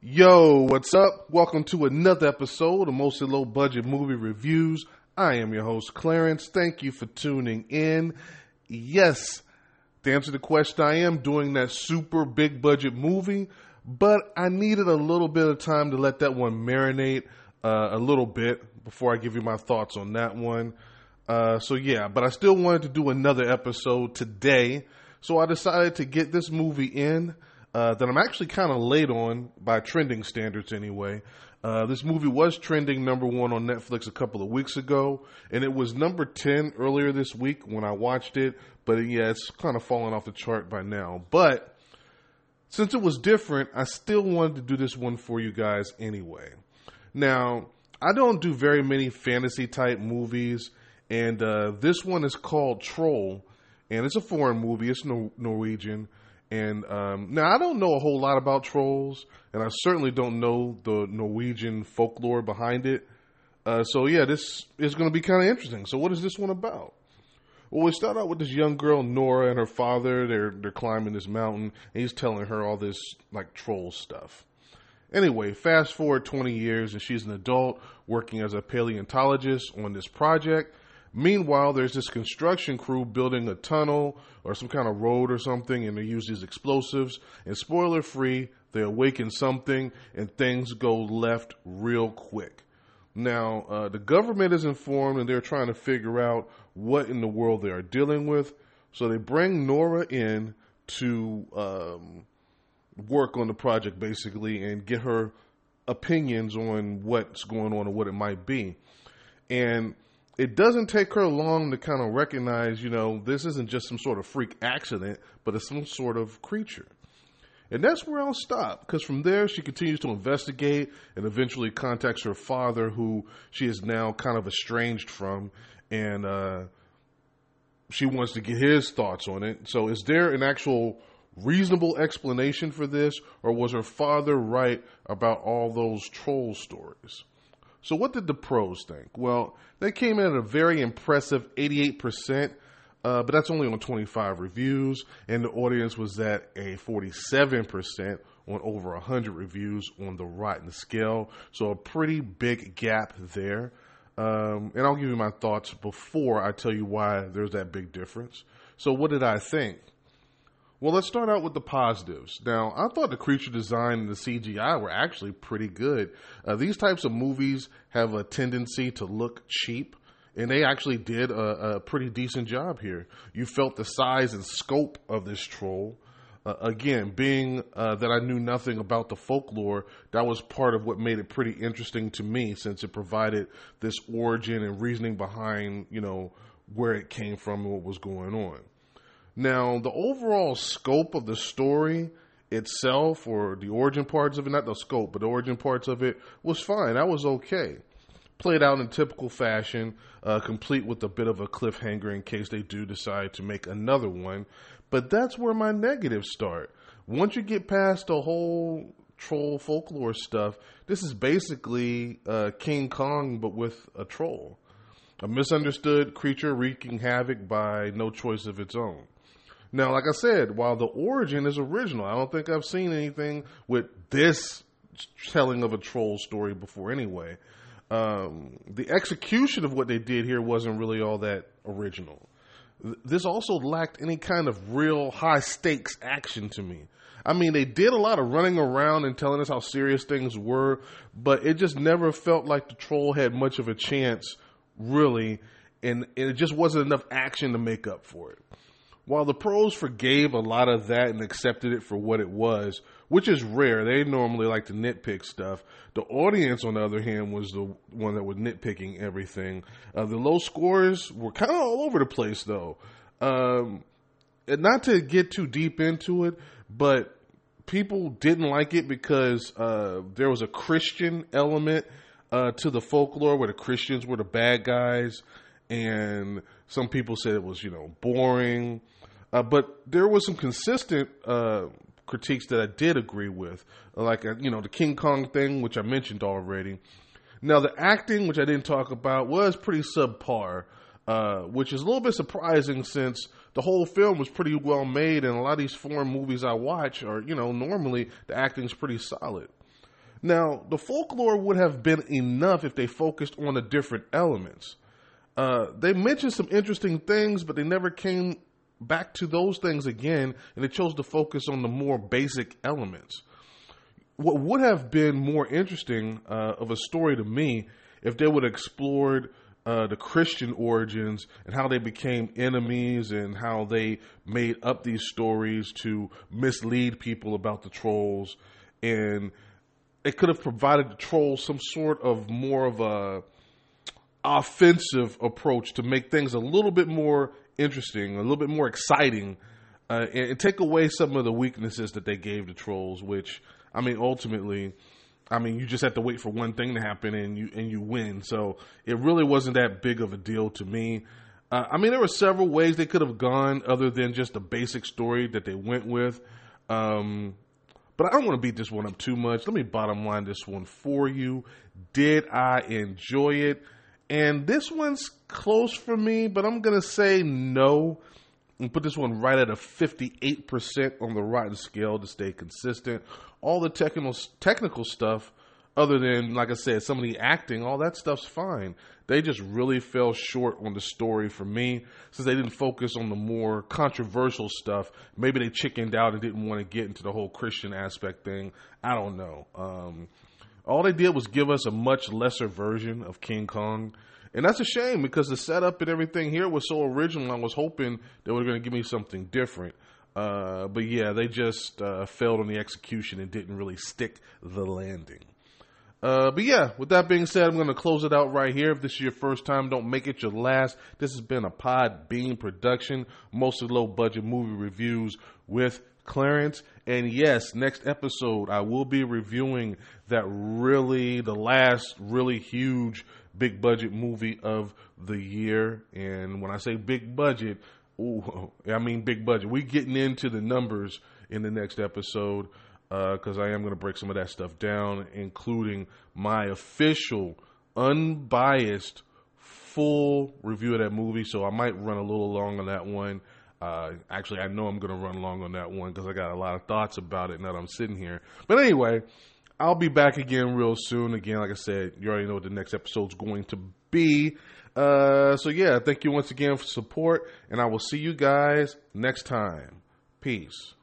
Yo, what's up? Welcome to another episode of Mostly Low Budget Movie Reviews. I am your host, Clarence. Thank you for tuning in. Yes, to answer the question, I am doing that super big budget movie, but I needed a little bit of time to let that one marinate uh, a little bit before I give you my thoughts on that one. Uh, so, yeah, but I still wanted to do another episode today, so I decided to get this movie in uh, that I'm actually kind of late on by trending standards anyway. Uh, this movie was trending number one on Netflix a couple of weeks ago, and it was number 10 earlier this week when I watched it, but yeah, it's kind of fallen off the chart by now. But since it was different, I still wanted to do this one for you guys anyway. Now, I don't do very many fantasy type movies, and uh, this one is called Troll, and it's a foreign movie, it's Nor- Norwegian. And um, now I don't know a whole lot about trolls, and I certainly don't know the Norwegian folklore behind it. Uh, so yeah, this is going to be kind of interesting. So what is this one about? Well, we start out with this young girl Nora and her father. They're they're climbing this mountain, and he's telling her all this like troll stuff. Anyway, fast forward 20 years, and she's an adult working as a paleontologist on this project. Meanwhile, there's this construction crew building a tunnel or some kind of road or something, and they use these explosives. And spoiler free, they awaken something, and things go left real quick. Now, uh, the government is informed, and they're trying to figure out what in the world they are dealing with. So they bring Nora in to um, work on the project, basically, and get her opinions on what's going on or what it might be. And it doesn't take her long to kind of recognize, you know, this isn't just some sort of freak accident, but it's some sort of creature. And that's where I'll stop, because from there she continues to investigate and eventually contacts her father, who she is now kind of estranged from, and uh, she wants to get his thoughts on it. So, is there an actual reasonable explanation for this, or was her father right about all those troll stories? So, what did the pros think? Well, they came in at a very impressive 88%, uh, but that's only on 25 reviews, and the audience was at a 47% on over 100 reviews on the Rotten scale. So, a pretty big gap there. Um, and I'll give you my thoughts before I tell you why there's that big difference. So, what did I think? Well, let's start out with the positives. Now, I thought the creature design and the CGI were actually pretty good. Uh, these types of movies have a tendency to look cheap, and they actually did a, a pretty decent job here. You felt the size and scope of this troll. Uh, again, being uh, that I knew nothing about the folklore, that was part of what made it pretty interesting to me, since it provided this origin and reasoning behind, you know, where it came from and what was going on. Now, the overall scope of the story itself, or the origin parts of it, not the scope, but the origin parts of it, was fine. That was okay. Played out in typical fashion, uh, complete with a bit of a cliffhanger in case they do decide to make another one. But that's where my negatives start. Once you get past the whole troll folklore stuff, this is basically uh, King Kong, but with a troll. A misunderstood creature wreaking havoc by no choice of its own. Now, like I said, while the origin is original, I don't think I've seen anything with this telling of a troll story before anyway. Um, the execution of what they did here wasn't really all that original. This also lacked any kind of real high stakes action to me. I mean, they did a lot of running around and telling us how serious things were, but it just never felt like the troll had much of a chance, really, and, and it just wasn't enough action to make up for it. While the pros forgave a lot of that and accepted it for what it was, which is rare, they normally like to nitpick stuff. The audience, on the other hand, was the one that was nitpicking everything. Uh, the low scores were kind of all over the place, though. Um, not to get too deep into it, but people didn't like it because uh, there was a Christian element uh, to the folklore where the Christians were the bad guys, and some people said it was, you know, boring uh, but there was some consistent uh, critiques that I did agree with, like uh, you know the King Kong thing, which I mentioned already. Now the acting, which I didn't talk about, was pretty subpar, uh, which is a little bit surprising since the whole film was pretty well made, and a lot of these foreign movies I watch are you know normally the acting is pretty solid. Now, the folklore would have been enough if they focused on the different elements. Uh, they mentioned some interesting things, but they never came back to those things again, and they chose to focus on the more basic elements. What would have been more interesting uh, of a story to me if they would have explored uh, the Christian origins and how they became enemies and how they made up these stories to mislead people about the trolls. And it could have provided the trolls some sort of more of a offensive approach to make things a little bit more interesting, a little bit more exciting, uh, and, and, take away some of the weaknesses that they gave the trolls. Which I mean, ultimately, I mean, you just have to wait for one thing to happen and you and you win. So it really wasn't that big of a deal to me. Uh, I mean, there were several ways they could have gone other than just the basic story that they went with. Um, but I don't want to beat this one up too much. Let me bottom line this one for you. Did I enjoy it? And this one's close for me, but I'm going to say no and put this one right at a 58% on the rotten scale to stay consistent. All the technical technical stuff other than like I said some of the acting, all that stuff's fine. They just really fell short on the story for me since they didn't focus on the more controversial stuff. Maybe they chickened out and didn't want to get into the whole Christian aspect thing. I don't know. Um, all they did was give us a much lesser version of King Kong. And that's a shame because the setup and everything here was so original. I was hoping they were going to give me something different. Uh, but yeah, they just uh, failed on the execution and didn't really stick the landing. Uh, but yeah, with that being said, I'm going to close it out right here. If this is your first time, don't make it your last. This has been a Podbean production, mostly low budget movie reviews with Clarence. And yes, next episode, I will be reviewing that really, the last really huge big budget movie of the year. And when I say big budget, ooh, I mean big budget. We're getting into the numbers in the next episode because uh, I am going to break some of that stuff down, including my official, unbiased, full review of that movie. So I might run a little long on that one. Uh, actually, I know I'm going to run long on that one because I got a lot of thoughts about it now that I'm sitting here. But anyway, I'll be back again real soon. Again, like I said, you already know what the next episode's going to be. Uh, so yeah, thank you once again for support, and I will see you guys next time. Peace.